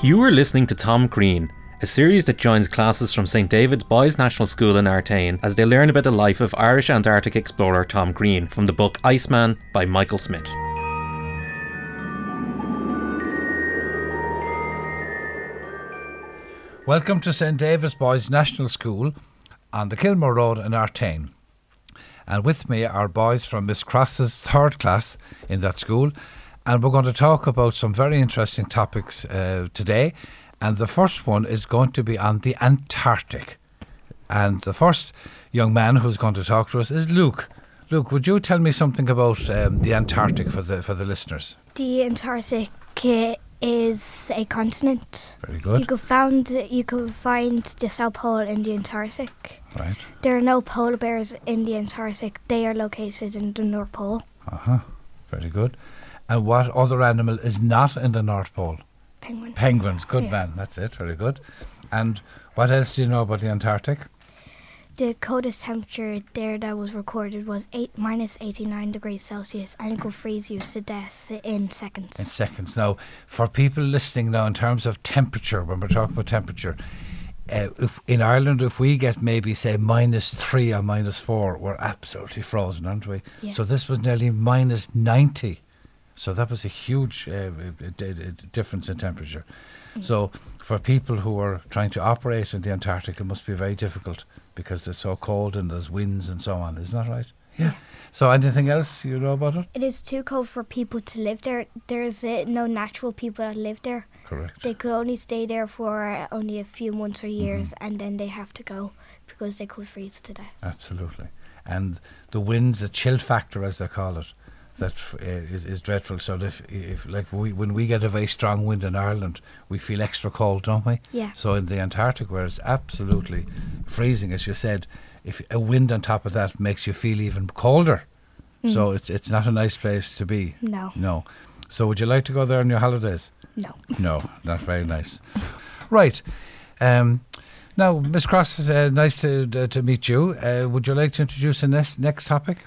You are listening to Tom Crean, a series that joins classes from St David's Boys National School in Artane as they learn about the life of Irish Antarctic explorer Tom Crean from the book Iceman by Michael Smith. Welcome to St David's Boys National School on the Kilmore Road in Artane. And with me are boys from Miss Cross's third class in that school. And we're going to talk about some very interesting topics uh, today. And the first one is going to be on the Antarctic. And the first young man who's going to talk to us is Luke. Luke, would you tell me something about um, the Antarctic for the for the listeners? The Antarctic uh, is a continent. Very good. You could found you could find the South Pole in the Antarctic. Right. There are no polar bears in the Antarctic. They are located in the North Pole. Uh huh. Very good. And what other animal is not in the North Pole? Penguin. Penguins. Good Yeah. man. That's it. Very good. And what else do you know about the Antarctic? The coldest temperature there that was recorded was eight minus eighty nine degrees Celsius, and it could freeze you to death in seconds. In seconds. Now, for people listening now, in terms of temperature, when we're talking about temperature, uh, if in Ireland, if we get maybe say minus three or minus four, we're absolutely frozen, aren't we? Yeah. So this was nearly minus ninety. So that was a huge uh, uh, d- d- difference in temperature. So for people who are trying to operate in the Antarctic, it must be very difficult because it's so cold and there's winds and so on. Isn't that right? Yeah. So anything else you know about it? It is too cold for people to live there. There's uh, no natural people that live there. Correct. They could only stay there for uh, only a few months or years, and then they have to go because they could freeze to death. Absolutely. And the winds, the chill factor, as they call it, that uh, is, is dreadful. So if, if like we, when we get a very strong wind in Ireland, we feel extra cold, don't we? Yeah. So in the Antarctic, where it's absolutely freezing, as you said, if a wind on top of that makes you feel even colder. So it's it's not a nice place to be. No. No. So would you like to go there on your holidays? No. No, not very nice. Right. Um, now, Miss Cross, it's uh, nice to uh, to meet you. Uh, would you like to introduce the next next topic?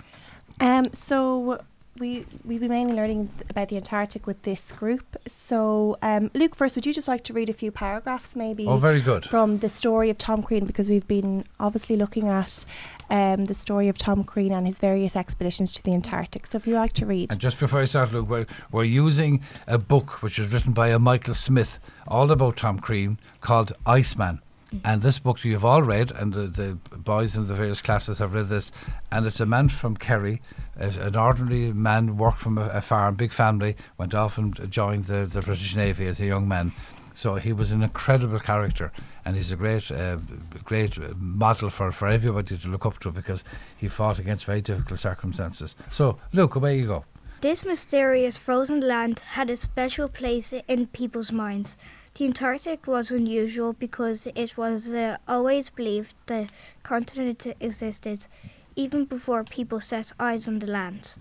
Um, so we we've been mainly learning about the Antarctic with this group. So um, Luke, first, would you just like to read a few paragraphs, maybe? Oh, very good. From the story of Tom Crean, because we've been obviously looking at um, the story of Tom Crean and his various expeditions to the Antarctic. So if you like to read, And just before I start, Luke, we're, we're using a book which was written by a Michael Smith, all about Tom Crean, called Iceman. And this book you've all read, and the, the boys in the various classes have read this. And it's a man from Kerry, an ordinary man, worked from a, a farm, big family, went off and joined the, the British Navy as a young man. So he was an incredible character, and he's a great, uh, great model for, for everybody to look up to because he fought against very difficult circumstances. So, Luke, away you go. This mysterious frozen land had a special place in people's minds. The Antarctic was unusual because it was uh, always believed the continent existed, even before people set eyes on the land.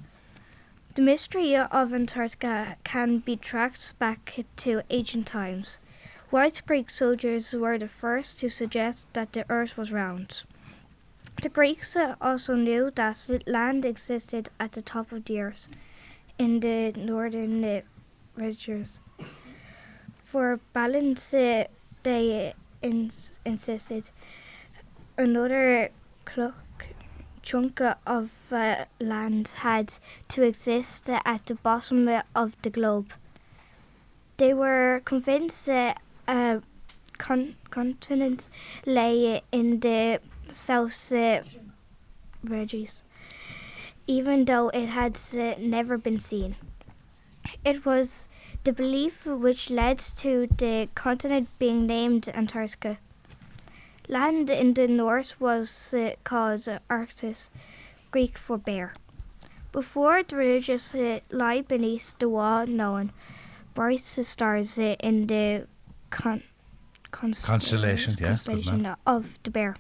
The mystery of Antarctica can be tracked back to ancient times. White Greek soldiers were the first to suggest that the earth was round. The Greeks also knew that land existed at the top of the earth in the northern uh, ridges. For balance, uh, they ins- insisted another clock chunk of uh, land had to exist at the bottom of the globe. They were convinced that a con- continent lay in the south uh, ridges even though it had uh, never been seen. It was the belief which led to the continent being named Antarctica. Land in the north was uh, called Arctis, Greek for bear. Before the religious uh, lie beneath the wall known, bright stars uh, in the con- const- Constellation, yes, constellation man. of the bear.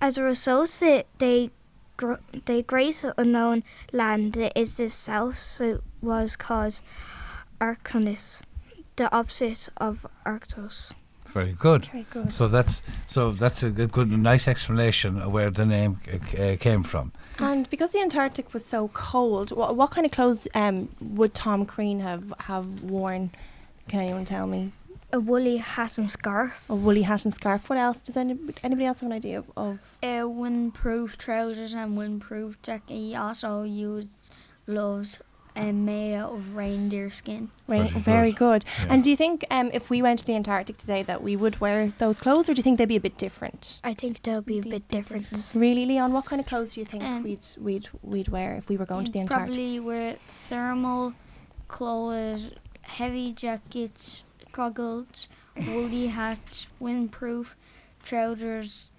As a result, uh, they gr- the great unknown land is the south so was called Arconis, the opposite of Arctos. Very good. very good. So that's so that's a good, good nice explanation of where the name uh, uh, came from. And because the Antarctic was so cold, what, what kind of clothes um, would Tom Crean have, have worn? Can anyone tell me? A woolly hat and scarf. A woolly hat and scarf. What else? Does any, anybody else have an idea of? of Uh, windproof trousers and windproof jacket. He also used gloves um, made out of reindeer skin. Right, Very very good. good. Yeah. And do you think um, if we went to the Antarctic today that we would wear those clothes, or do you think they'd be a bit different? I think they'll be a Be bit a bit different. different. Really, Leon, what kind of clothes do you think Um, we'd we'd we'd wear if we were going to the Antarctic? Probably wear thermal clothes, heavy jackets, goggles, woolly hat, windproof trousers,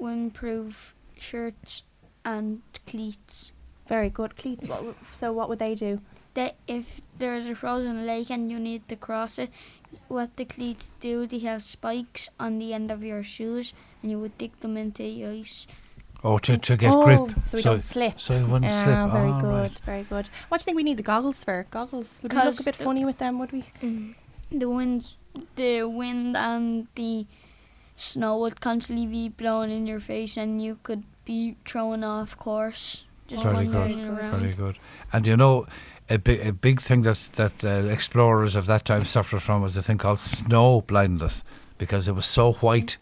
windproof shirts, and cleats. Very good. Cleats. What, w- so what would they do? That if there's a frozen lake and you need to cross it, what the cleats do, they have spikes on the end of your shoes, and you would dig them into the ice. Oh, to, to get oh, grip. so we don't slip. So it wouldn't Ah, slip. very Ah, good, right. very good. What do you think we need the goggles for? Goggles. Would we look a bit funny with them? Would we? Mm. the winds, the wind and the snow would constantly be blowing in your face, and you could be thrown off course just Very good, around. Very good. And you know, a big a big thing that that uh, explorers of that time suffered from was a thing called snow blindness because it was so white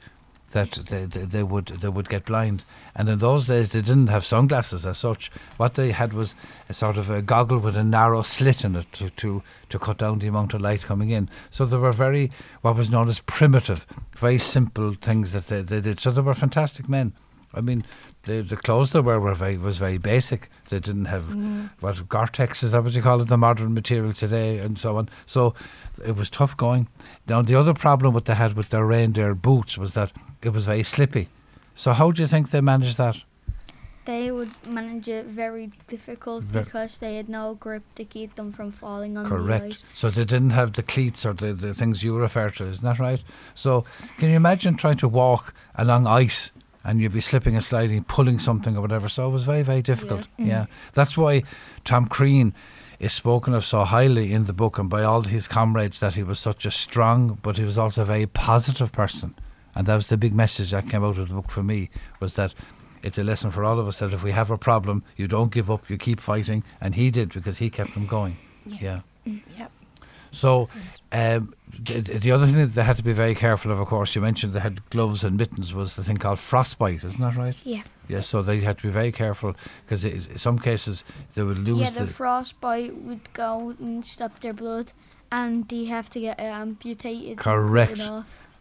that they, they, they would they would get blind. And in those days, they didn't have sunglasses as such. What they had was a sort of a goggle with a narrow slit in it to, to, to cut down the amount of light coming in. So they were very, what was known as primitive, very simple things that they, they did. So they were fantastic men. I mean, the the clothes they were were very was very basic. They didn't have mm. what Gore-Tex is that what you call it, the modern material today, and so on. So it was tough going. Now the other problem what they had with their reindeer boots was that it was very slippy. So how do you think they managed that? They would manage it very difficult Ver- because they had no grip to keep them from falling on the Correct. ice. So they didn't have the cleats or the, the things you refer to, isn't that right? So can you imagine trying to walk along ice and you'd be slipping and sliding, pulling something or whatever? So it was very, very difficult. Yeah. That's why Tom Crean is spoken of so highly in the book and by all his comrades that he was such a strong, but he was also a very positive person. And that was the big message that came out of the book for me was that it's a lesson for all of us that if we have a problem, you don't give up, you keep fighting. And he did because he kept them going. yeah. Mm, yep. So, um, the, the other thing that they had to be very careful of, of course, you mentioned they had gloves and mittens, was the thing called frostbite, isn't that right? Yeah. Yes, so they had to be very careful because in some cases they would lose Yeah, the, the. frostbite would go and stop their blood, and they have to get it amputated. Correct.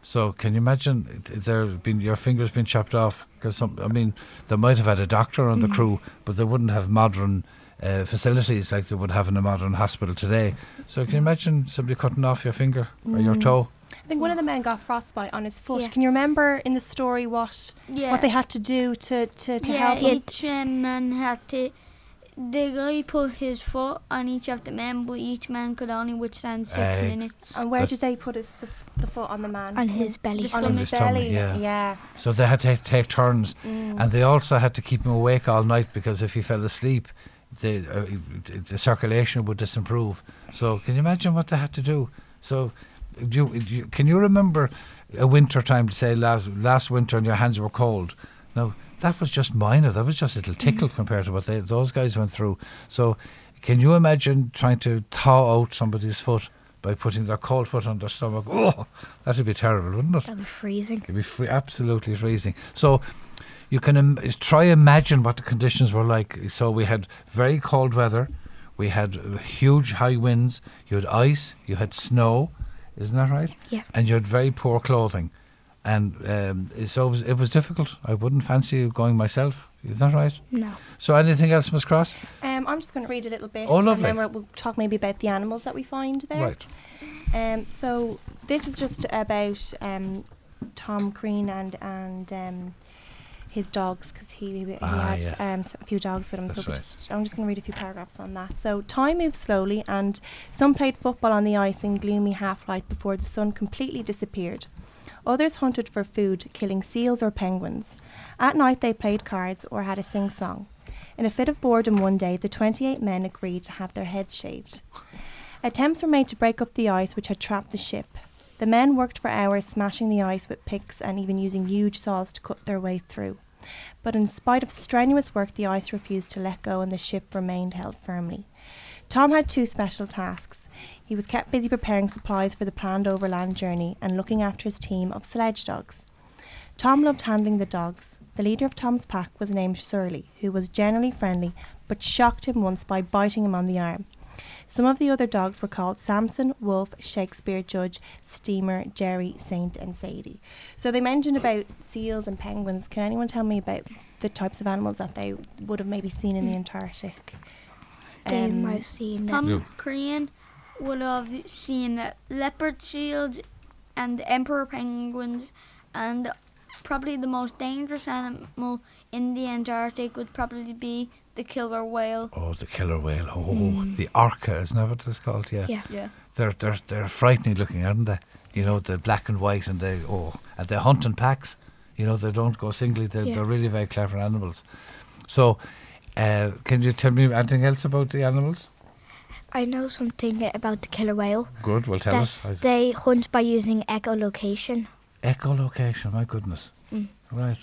So, can you imagine there been your fingers being chopped off? Because some, I mean, they might have had a doctor on the crew, but they wouldn't have modern uh, facilities like they would have in a modern hospital today. So, can you imagine somebody cutting off your finger or your Mm. toe? I think one of the men got frostbite on his foot. Yeah. Can you remember in the story what Yeah. what they had to do to to, to yeah, help him? each um, man had to. The guy put his foot on each of the men, but each man could only withstand six Aye. minutes. And where did they put his the, the foot on the man? On his belly. The on his his tummy, belly. yeah. yeah. So they had to take turns, Mm. and they also had to keep him awake all night because if he fell asleep, the uh, the circulation would disapprove. So can you imagine what they had to do? So, do you, do you, can you remember a winter time? Say last last winter, and your hands were cold. Now that was just minor. That was just a little tickle compared to what they, those guys went through. So, can you imagine trying to thaw out somebody's foot by putting their cold foot on their stomach? Oh, that'd be terrible, wouldn't it? That'd be freezing. It'd be free, absolutely freezing. So you can Im- try imagine what the conditions were like. So we had very cold weather, we had uh, huge high winds, you had ice, you had snow, isn't that right? Yeah. And you had very poor clothing, and um, so it was, it was difficult. I wouldn't fancy going myself. Isn't that right? No. So anything else, Miss Cross? Um, I'm just going to read a little bit. Oh, And then we'll, talk maybe about the animals that we find there. Right. Um, so this is just about um, Tom Crean and and um, his dogs because he, he Ah, had yes. um, a few dogs with him. That's so right. just, I'm just going to read a few paragraphs on that. So time moved slowly, and some played football on the ice in gloomy half light before the sun completely disappeared. Others hunted for food, killing seals or penguins. At night, they played cards or had a sing song. In a fit of boredom one day, the 28 men agreed to have their heads shaved. Attempts were made to break up the ice which had trapped the ship. The men worked for hours smashing the ice with picks and even using huge saws to cut their way through. But in spite of strenuous work, the ice refused to let go and the ship remained held firmly. Tom had two special tasks. He was kept busy preparing supplies for the planned overland journey and looking after his team of sledge dogs. Tom loved handling the dogs. The leader of Tom's pack was named Surly, who was generally friendly but shocked him once by biting him on the arm. Some of the other dogs were called Samson, Wolf, Shakespeare, Judge, Steamer, Jerry, Saint, and Sadie. So they mentioned about seals and penguins. Can anyone tell me about the types of animals that they would have maybe seen in the Antarctic? They Um, might have seen them. Tom Yeah. Crean would have seen leopard seals and emperor penguins, and probably the most dangerous animal in the Antarctic would probably be the killer whale. Oh, the killer whale. Oh, the orca, isn't that what it's called? Yeah. Yeah. Yeah. They're they're they're frightening looking, aren't they? You know, the black and white, and they oh, and they hunt in packs. You know, they don't go singly. They're, Yeah. they're really very clever animals. So, uh, can you tell me anything else about the animals? I know something about the killer whale. Good. Well, tell That's us. They hunt by using echolocation. Echolocation. My goodness. Mm. Right.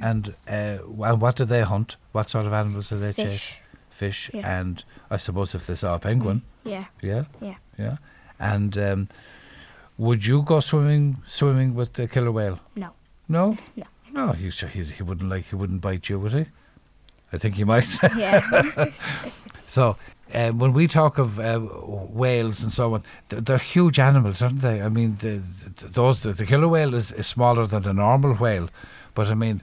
And uh, wha- what do they hunt? What sort of animals do they chase? Fish. Fish. Yeah. And I suppose if they saw a penguin, Yeah. yeah, Yeah. yeah. And um, would you go swimming swimming with the killer whale? No. No. No. No. He he, he wouldn't like he wouldn't bite you, would he? I think he might. Yeah. So, uh, when we talk of uh, whales and so on, th- they're huge animals, aren't they? I mean, the, the, those the, the killer whale is, is smaller than a normal whale, but I mean,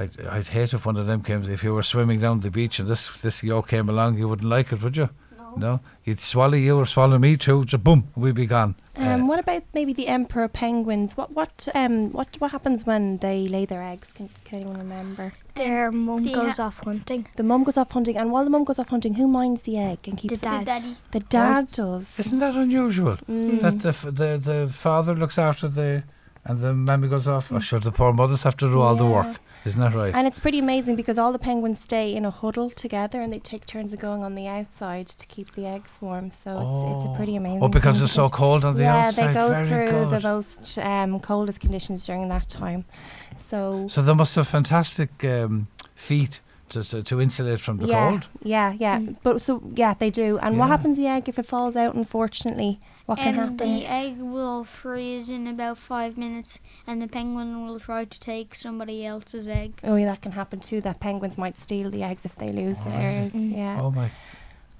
I'd, I'd hate if one of them came. If you were swimming down the beach and this this yo came along, you wouldn't like it, would you? No. No, he'd swallow you or swallow me too. Just boom, we'd be gone. Um, Uh, what about maybe the emperor penguins? What what um what what happens when they lay their eggs? Can, can anyone remember? Their mum they goes ha- off hunting. The mum goes off hunting, and while the mum goes off hunting, who minds the egg and keeps The it? The dad. The dad does. isn't that unusual? Mm. That the, f- the the father looks after the and the mammy goes off. Oh, sure, the poor mothers have to do all the work. Isn't that right? And it's pretty amazing because all the penguins stay in a huddle together and they take turns of going on the outside to keep the eggs warm. So it's, it's a pretty amazing. Oh, because it's so cold on the yeah, outside. they go Very through good. the most um, coldest conditions during that time. So, So they must have fantastic um, feet to, to to insulate from the yeah, cold. yeah, yeah. Mm. But so yeah, they do. And what happens to the egg if it falls out? Unfortunately, what can Um, happen? the egg will freeze in about five minutes, and the penguin will try to take somebody else's egg. Oh, yeah, that can happen too. That penguins might steal the eggs if they lose Oh, theirs. really? Mm. Yeah. Oh my!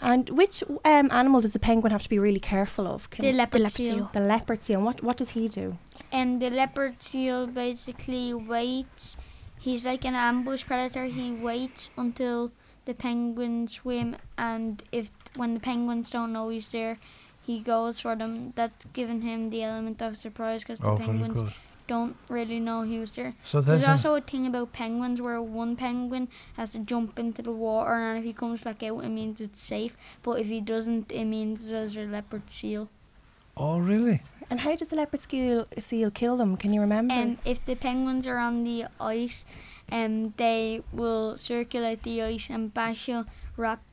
And which um, animal does the penguin have to be really careful of? Can The leopard, leopard seal. seal. the leopard seal. And what what does he do? And the leopard seal basically waits. He's like an ambush predator. He waits until the penguins swim, and if when the penguins don't know he's there, he goes for them. That's given him the element of surprise because the Oh, very penguins don't really know he was there. So There's there's also a thing about penguins where one penguin has to jump into the water, and if he comes back out, it means it's safe. But if he doesn't, it means there's a leopard seal. Oh really? And how does the leopard seal seal kill them? Can you remember? Um, if the penguins are on the ice, um, they will circulate the ice and bash you rap-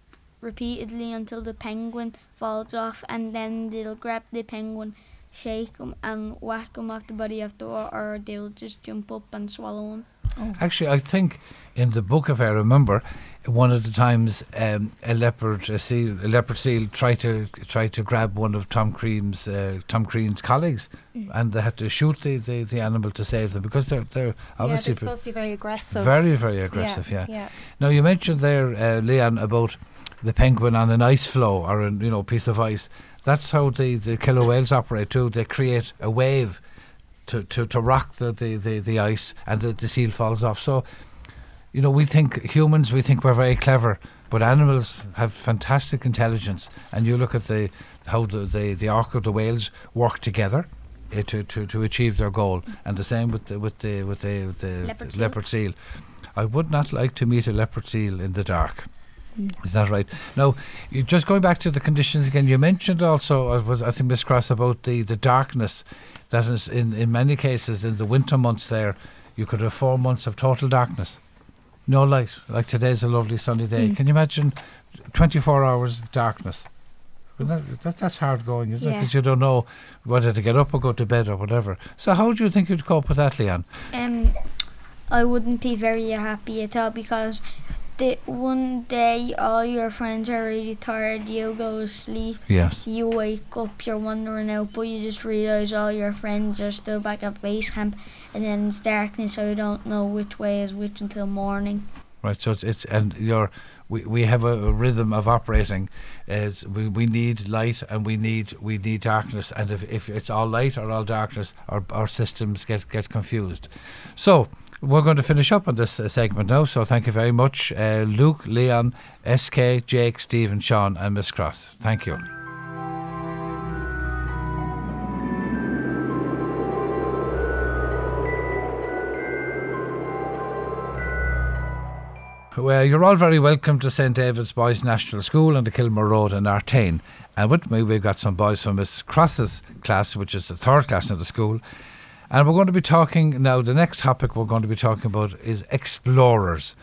repeatedly until the penguin falls off, and then they'll grab the penguin, shake him, and whack him off the body of the water, or they'll just jump up and swallow him. Actually, I think in the book, if I remember, one of the times um, a leopard a seal a leopard seal tried to tried to grab one of Tom Crean's uh, Tom Crean's colleagues, Mm. and they had to shoot the, the, the animal to save them because they're they're yeah, obviously they're supposed to be very aggressive. very very aggressive. Yeah. yeah. Now you mentioned there, uh, Leon, about the penguin on an ice floe or a you know piece of ice. That's how the, the killer whales operate too. They create a wave to, to, to rock the, the, the, the ice and the, the seal falls off. So, you know, we think humans, we think we're very clever, but animals have fantastic intelligence. And you look at the how the, the, the orca, the whales work together. uh, to, to, to achieve their goal, and the same with the with the with the, with the Leopard seal. leopard seal. I would not like to meet a leopard seal in the dark. Is that right? Now, you just going back to the conditions again. You mentioned also, I was I think Miss Cross about the, the darkness that is in in many cases in the winter months. There, you could have four months of total darkness, no light. Like today's a lovely sunny day. Mm. Can you imagine twenty four hours of darkness? Well, that, that, that's hard going, isn't it? Because you don't know whether to get up or go to bed or whatever. So, how do you think you'd cope with that, Leon? Um, I wouldn't be very happy at all because one day all your friends are really tired, you go to sleep, Yes. you wake up, you're wandering out, but you just realise all your friends are still back at base camp, and then it's darkness, so you don't know which way is which until morning. Right. So it's, it's and your we, we have a, a rhythm of operating. It's, we, we need light and we need we need darkness. And if, if it's all light or all darkness, our, our systems get get confused. So we're going to finish up on this uh, segment now. So thank you very much, uh, Luke, Leon, SK, Jake, Stephen, Sean, and Miss Cross. Thank you. Well, you're all very welcome to St David's Boys National School on the Kilmore Road in Artane. And with me, we've got some boys from Miss Cross's class, which is the third class in the school. And we're going to be talking now, the next topic we're going to be talking about is explorers.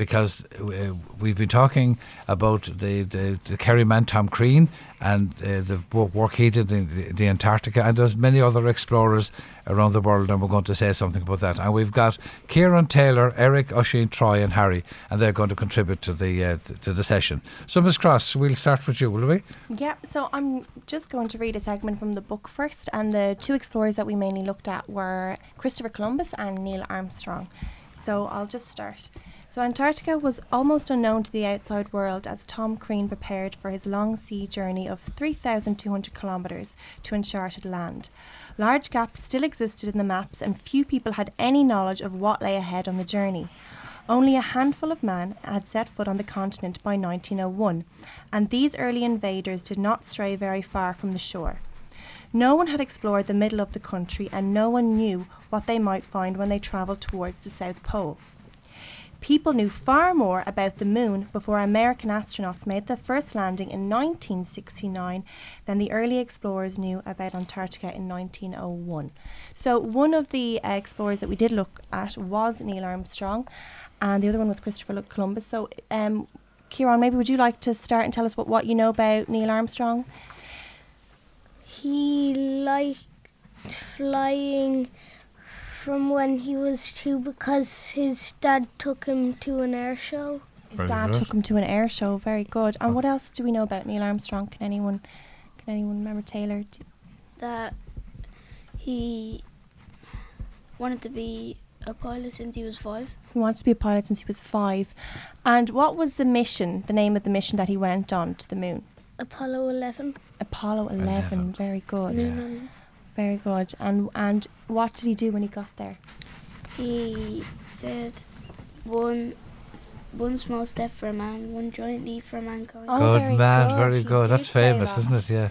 Because uh, we've been talking about the, the, the Kerryman Tom Crean and uh, the work he did in the, Antarctica, and there's many other explorers around the world, and we're going to say something about that. And we've got Kieran Taylor, Eric, Oisin, Troy, and Harry, and they're going to contribute to the uh, to the session. So, Miss Cross, we'll start with you, will we? Yeah, so I'm just going to read a segment from the book first, and the two explorers that we mainly looked at were Christopher Columbus and Neil Armstrong. So I'll just start. So Antarctica was almost unknown to the outside world as Tom Crean prepared for his long sea journey of 3,200 kilometres to uncharted land. Large gaps still existed in the maps, and few people had any knowledge of what lay ahead on the journey. Only a handful of men had set foot on the continent by 1901, and these early invaders did not stray very far from the shore. No one had explored the middle of the country, and no one knew what they might find when they travelled towards the South Pole. People knew far more about the moon before American astronauts made the first landing in 1969 than the early explorers knew about Antarctica in 1901. So, one of the uh, explorers that we did look at was Neil Armstrong, and the other one was Christopher Columbus. So, um, Kieran, maybe would you like to start and tell us what, what you know about Neil Armstrong? He liked flying from when he was two because his dad took him to an air show. His Very dad good. took him to an air show. Very good. And oh. what else do we know about Neil Armstrong? Can anyone, can anyone remember Taylor? Do- That he wanted to be a pilot since he was five. He wanted to be a pilot since he was five. And what was the mission? The name of the mission that he went on to the moon? Apollo 11. Apollo 11. Eleven. Very good. Moon Very good. And and what did he do when he got there? He said one one small step for a man, one giant leap for mankind. Oh, good very man, good. very good. did That's famous, isn't it? Yeah.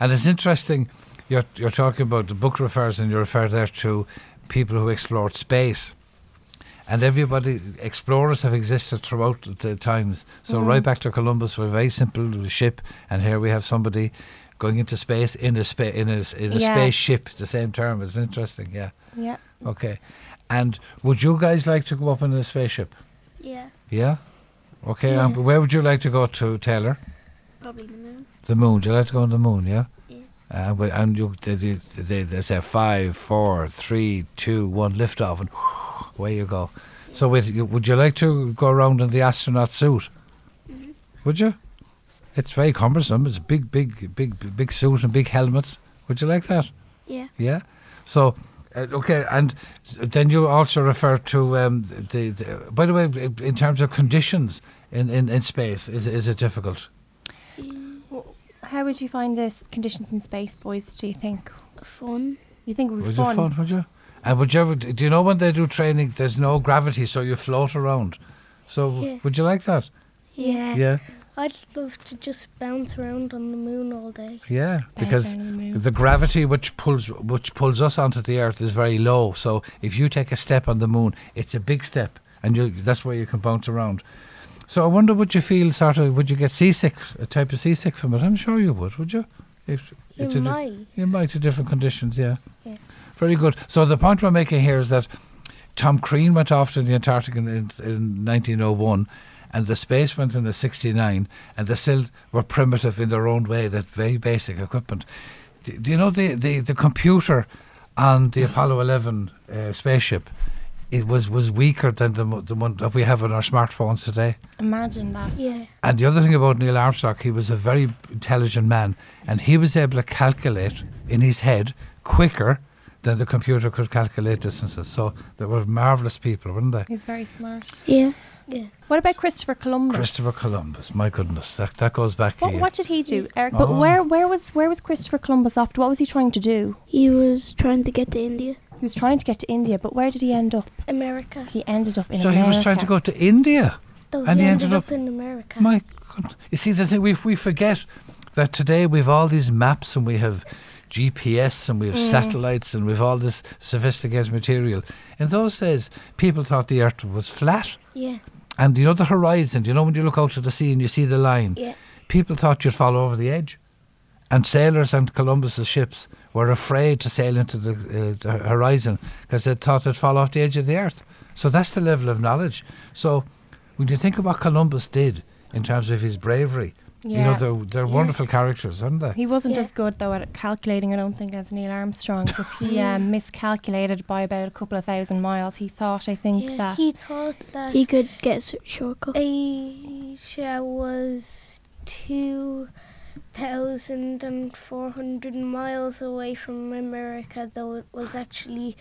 And it's interesting. You're you're talking about the book refers, and you refer there to people who explored space. And everybody, explorers have existed throughout the times. So Mm. right back to Columbus, with a very simple ship, and here we have somebody going into space in a spa- in a s- in a Yeah. spaceship. The same term is interesting. Yeah. Yeah. Okay. And would you guys like to go up in a spaceship? Yeah, Yeah. Okay. Um, where would you like to go to, Taylor? probably the moon. The moon. Do you like to go on the moon? Yeah. Yeah. Uh, but, and you, they, they, they, they say five, four, three, two, one, lift off, and away you go. So, wait, you, would you like to go around in the astronaut suit? Mhm. Would you? It's very cumbersome. It's big, big, big, big suit and big helmets. Would you like that? Yeah. Yeah. So, uh, okay, and then you also refer to um, the, the. By the way, in terms of conditions in, in, in space, is is it difficult? How would you find the conditions in space, boys? Do you think? Fun. You think it would be Would fun? you fun? Would you? And would you ever? Do you know when they do training? There's no gravity, so you float around. So Yeah. would you like that? Yeah. Yeah, I'd love to just bounce around on the moon all day. yeah. Bounce Because the the gravity which pulls which pulls us onto the Earth is very low. So if you take a step on the moon, it's a big step, and you that's where you can bounce around. So I wonder, would you feel sort of? Would you get seasick? A type of seasick from it? I'm sure you would. Would you? If it's You a di- might. You might to different conditions, yeah. Yeah. Very good. So the point we're making here is that Tom Crean went off to the Antarctic in, in, in 1901 and the space went in the 69 and they still were primitive in their own way, that very basic equipment. Do, do you know the, the, the computer on the Apollo 11 uh, spaceship it was was weaker than the the one that we have on our smartphones today. Imagine that. Yeah. And the other thing about Neil Armstrong, he was a very intelligent man, and he was able to calculate in his head quicker than the computer could calculate distances. So they were marvelous people, weren't they? He's very smart. Yeah. Yeah. What about Christopher Columbus? Christopher Columbus, my goodness, that, that goes back What, what did he do, Eric? But Oh. where where was where was Christopher Columbus off to? What was he trying to do? He was trying to get to India. He was trying to get to India, but where did he end up? America. He ended up in so America. So he was trying to go to India. Though And he he ended, ended up, up- in America. My God. You see, the thing we we forget that today we've all these maps and we have GPS and we have mm. satellites and we've all this sophisticated material. In those days, people thought the Earth was flat. yeah. And you know the horizon, you know when you look out to the sea and you see the line, Yeah. people thought you'd fall over the edge. And sailors and Columbus's ships were afraid to sail into the, uh, the horizon because they thought they'd fall off the edge of the earth. So that's the level of knowledge. So when you think about what Columbus did in terms of his bravery, you know, they're, they're Yeah. wonderful characters, aren't they? He wasn't Yeah. as good though at calculating, I don't think, as Neil Armstrong because he um, miscalculated by about a couple of thousand miles. He thought, I think, yeah. that He thought that He could get a s- shortcut. Asia was two thousand and four hundred miles away from America, though it was actually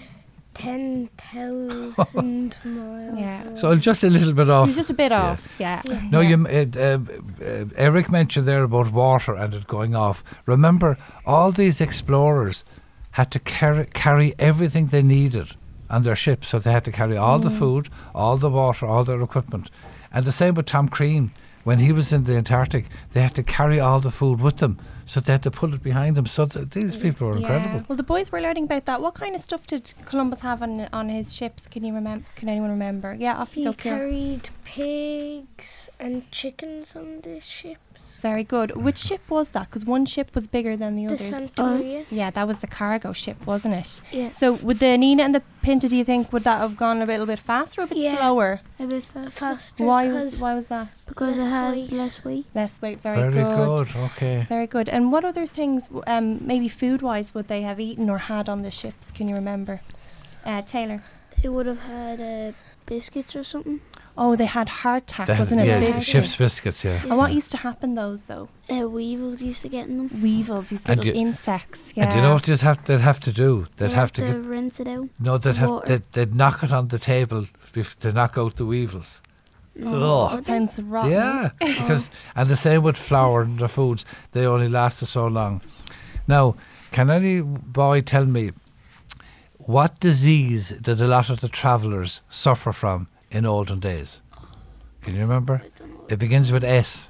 ten thousand miles. Yeah. away. So just a little bit off. He's just a bit Yeah. off. Yeah. Yeah. No, Yeah. you. m- Uh, uh, uh, Eric mentioned there about water and it going off. Remember, all these explorers had to carry carry everything they needed on their ship. So they had to carry all the food, all the water, all their equipment. And the same with Tom Crean. When he was in the Antarctic, they had to carry all the food with them. So they had to pull it behind them. So th- these people were incredible. Well, the boys were learning about that. What kind of stuff did Columbus have on on his ships? Can you remember? Can anyone remember? Yeah, off you He go, Ciara. carried pigs and chickens on the ships. Very good. Which ship was that? Because one ship was bigger than the The others. Santa Oh. Maria. yeah, that was the cargo ship, wasn't it? Yeah. So, would the Nina and the Pinta, do you think, would that have gone a little bit faster or a bit Yeah. slower? A bit faster. Faster. Why was, why was that? Because it less has weight. less weight. Less weight. Very, Very good. Okay. Very good. And what other things, um, maybe food wise, would they have eaten or had on the ships? Can you remember? Uh, Taylor. They would have had uh, biscuits or something. Oh, they had hardtack, That- wasn't it? yeah, Biscuits. ship's biscuits. Yeah. And what used to happen those though? Uh, weevils used to get in them. Weevils, these And little you- insects. Yeah. And you know what they'd have, they'd have to do? They'd They have to get rinse it out. No, they'd have Water. they'd, they'd knock it on the table bef- to knock out the weevils. No, Ugh. That sounds rotten. Yeah, because and the same with flour and the foods. They only lasted so long. Now, can any boy tell me what disease did a lot of the travellers suffer from in olden days? Can you remember? It begins with S.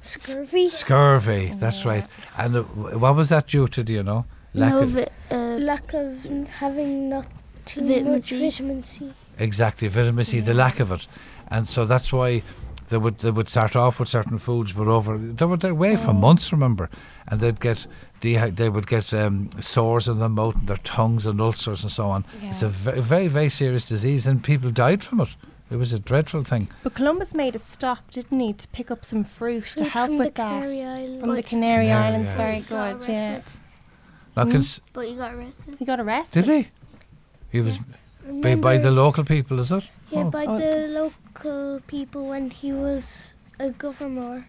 Scurvy. Scurvy. That's right. And uh, what was that due to? Do you know? Lack no, of- vi- uh, Lack of having not too Vitamin much C. vitamin C. Exactly, vitamin C, the lack of it, and so that's why they would they would start off with certain foods, but over they were away for months. Remember, and they'd get dehy- they would get um, sores in their mouth, and their tongues, and ulcers, and so on. It's a very very serious disease, and people died from it. It was a dreadful thing. But Columbus made a stop, didn't he, to pick up some fruit to Fruit help from with the that. From the Canary, Canary Islands, Islands. very good. Yeah. arrested. Now, Mm. cons- But he got arrested. He got arrested. did he? He was by, by the local people, is it? Yeah, Oh. by Oh. the local people when he was a governor.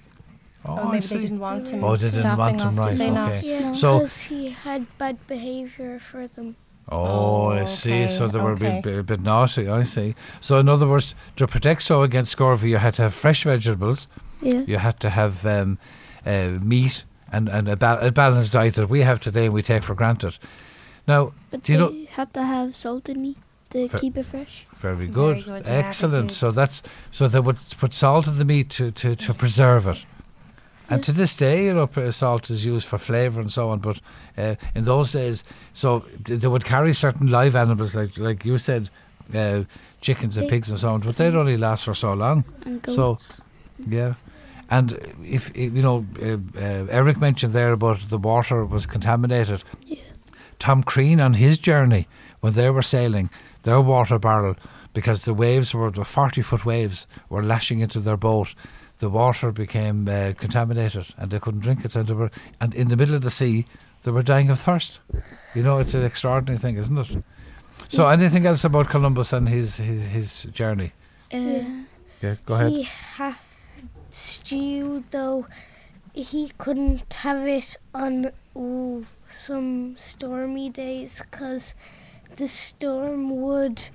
Oh, Oh, I maybe they didn't want him. Oh, they didn't want stopping him, off, right, Did they not? okay. Yeah, So- because he had bad behavior for them. Oh, I Oh, see. So they were a bit, a bit naughty. I see. So in other words, to protect so against scurvy, you had to have fresh vegetables. Yeah. You had to have um, uh, meat and, and a, ba- a balanced diet that we have today and we take for granted. Now, But do you know? they had to have salted meat to Ver- keep it fresh. Very good, Very good, excellent. did. So that's so they would put salt in the meat to, to, to preserve it. And Yeah. to this day, you know, salt is used for flavour and so on. But uh, in those days, so they would carry certain live animals, like like you said, uh, chickens and pigs and so on. But they'd only last for so long. And So- goats. Yeah. And if, if you know, uh, uh, Eric mentioned there about the water was contaminated. Yeah. Tom Crean on his journey when they were sailing, their water barrel, because the waves were the forty foot waves were lashing into their boat, the water became uh, contaminated and they couldn't drink it. And they were, and in the middle of the sea, they were dying of thirst. You know, it's an extraordinary thing, isn't it? So, anything else about Columbus and his his, his journey? Uh, Yeah, go ahead. He had stew, though he couldn't have it on ooh, some stormy days because the storm would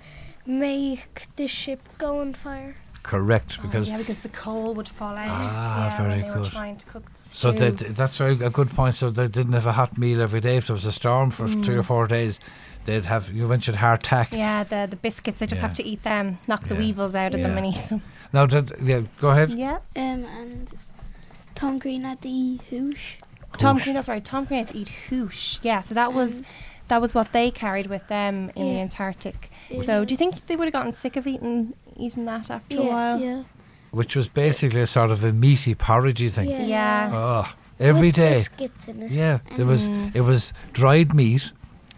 make the ship go on fire. Correct, Oh, because yeah, because the coal would fall out. Ah, yeah, very when they were good. trying to cook the so stew. they, that's very, a good point. So they didn't have a hot meal every day. If there was a storm for three or Mm. four days, they'd have. You mentioned hardtack. yeah, the the biscuits. They just Yeah. have to eat them, knock the Yeah. weevils out of them, and eat them. Now, did, yeah, go ahead. Yeah. um, and Tom Crean had the hoosh. Tom Hoosh. Crean. That's right. Tom Crean had to eat hoosh. Yeah. So that was and that was what they carried with them in the Antarctic. it So do you think they would have gotten sick of eating eating that after a while? Yeah. Which was basically a sort of a meaty porridgey thing. Yeah. Yeah. Oh, every With day. in it. Yeah, there was Mm. it was dried meat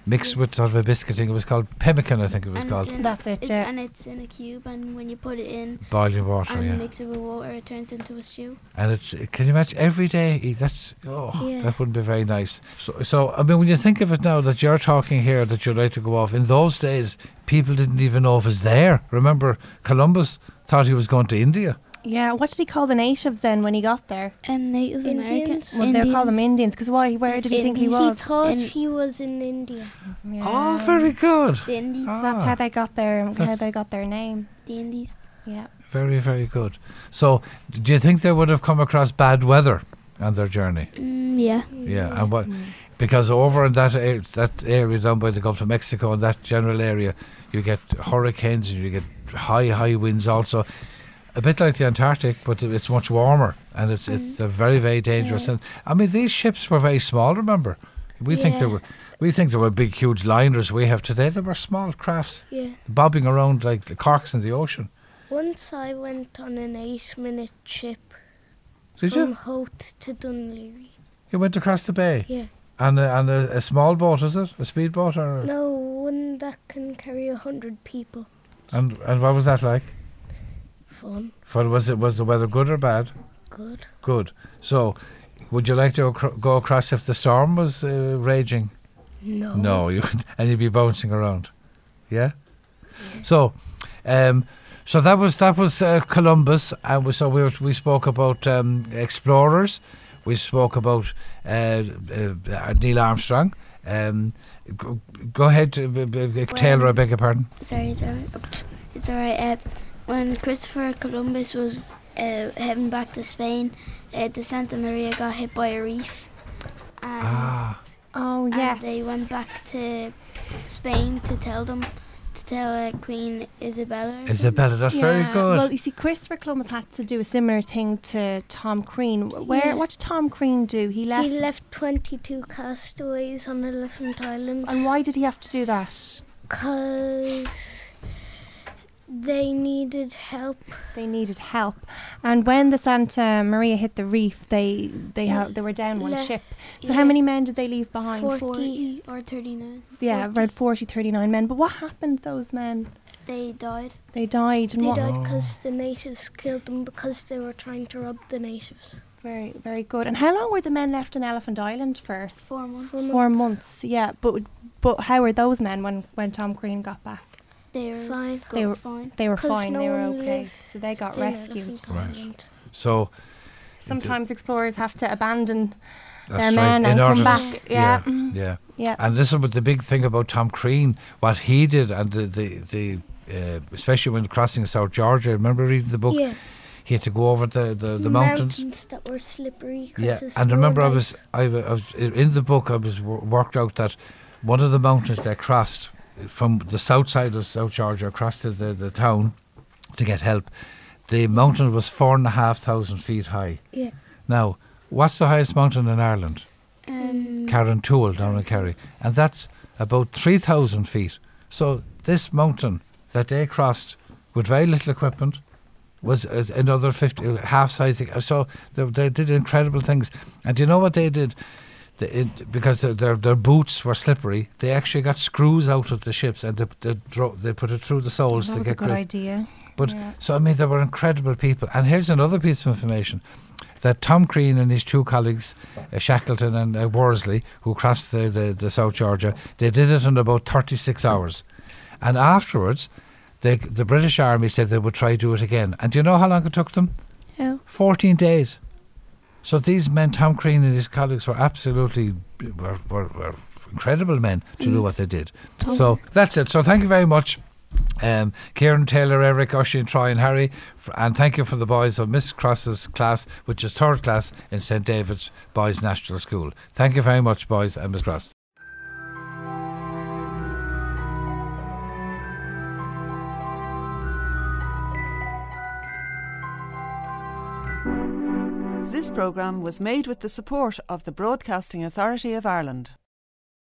mixed with sort of a biscuit biscuiting. It was called pemmican, I think it was And called. it's That's it, it's- yeah. And it's in a cube, and when you put it in Boiling water, and yeah. mix it with water, it turns into a stew. And it's can you imagine every day? That's oh, Yeah. that wouldn't be very nice. So, so I mean, when you think of it now that you're talking here, that you're like to go off. In those days, people didn't even know it was there. Remember, Columbus thought he was going to India. Yeah. What did he call the natives then when he got there? And Native Indians. Americans. Well, they call them Indians because why? Where did he think he Indies. He thought In- he was in India. Yeah. Oh, very good. The Indies. Ah. So that's how they got their how they got their name. The Indies. Yeah. Very, very good. So, do you think they would have come across bad weather on their journey? Mm, yeah. Yeah, and what? Because over in that a- that area down by the Gulf of Mexico and that general area, you get hurricanes and you get high high winds also. A bit like the Antarctic, but it's much warmer and it's it's uh, very very dangerous. Yeah. And I mean these ships were very small. Remember, we think they were we think they were big huge liners we have today. They were small crafts Yeah. bobbing around like the corks in the ocean. Once I went on an eight-minute trip Did from you? To Dún Laoghaire. You went across the bay Yeah. and a, and a, a small boat is it? A speedboat or? No, one that can carry a hundred people. And and what was that like? Fun. For was it was the weather good or bad? Good. Good. So, would you like to acro- go across if the storm was uh, raging? No. No, you and you'd be bouncing around. Yeah. So, um, so that was that was uh, Columbus, and we, so we were, we spoke about um, explorers. We spoke about uh, uh, Neil Armstrong. Um, go, go ahead, uh, Taylor. I beg your pardon. Sorry, it's alright. It's alright. Uh, when Christopher Columbus was uh, heading back to Spain, uh, the Santa Maria got hit by a reef. And, Ah, Oh and yes. they went back to Spain to tell them, to tell uh, Queen Isabella. Isabella, that's very good. Well, you see, Christopher Columbus had to do a similar thing to Tom Crean. Where? Yeah. What did Tom Crean do? He left. He left 22 castaways on Elephant Island And why did he have to do that? because they needed help. They needed help, and when the Santa Maria hit the reef, they they ha- they were down one Le- ship. So how many men did they leave behind? Four- 40 or 39. yeah, 40. around 40, 39 men. But what happened to those men? They died. They died. And They what? died because oh. the natives killed them because they were trying to rob the natives. Very, very good. And how long were the men left on Elephant Island for? Four months. Four Four months. months. Yeah, but but how were those men when when Tom Crean got back? They were Fine. They were- fine. They were 'Cause fine. no they were okay. lived So they got in rescued. Right. So Sometimes explorers have to abandon that's their right, men in and come back. s- Yeah. yeah, mhm, yeah. yeah. And this is what the big thing about Tom Crean, what he did, and the the, the uh, especially when crossing South Georgia. Remember reading the book? Yeah. He had to go over the the, the mountains. that were slippery. Yeah, and remember, I was. I, I was in the book. I was w- worked out that one of the mountains they crossed from the south side of South Georgia across to the, the town to get help. The mountain was four and a half thousand feet high. Yeah. Now, what's the highest mountain in Ireland? Um, Carrauntoohil down in Kerry, and that's about three thousand feet. So this mountain that they crossed with very little equipment was uh, another fifty, uh, half size. So they, they did incredible things, and do you know what they did? The, it, because their, their their boots were slippery, they actually got screws out of the ships and they they, dro- they put it through the soles that to was a good idea. But Yeah. so I mean, they were incredible people. And here's another piece of information: that Tom Crean and his two colleagues, uh, Shackleton and uh, Worsley, who crossed the, the the South Georgia, they did it in about 36 hours. And afterwards, they, the British Army said they would try to do it again. And do you know how long it took them? How? 14 days. So these men, Tom Crean and his colleagues, were absolutely were, were, were incredible men to do what they did. So that's it. So thank you very much. Um, Kieran, Taylor, Eric, Oisin, Troy, and Harry, f- and thank you for the boys of Miss Cross's class, which is third class in St David's Boys National School. Thank you very much, boys and Miss Cross. Programme was made with the support of the Broadcasting Authority of Ireland.